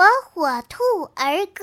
火火兔儿歌。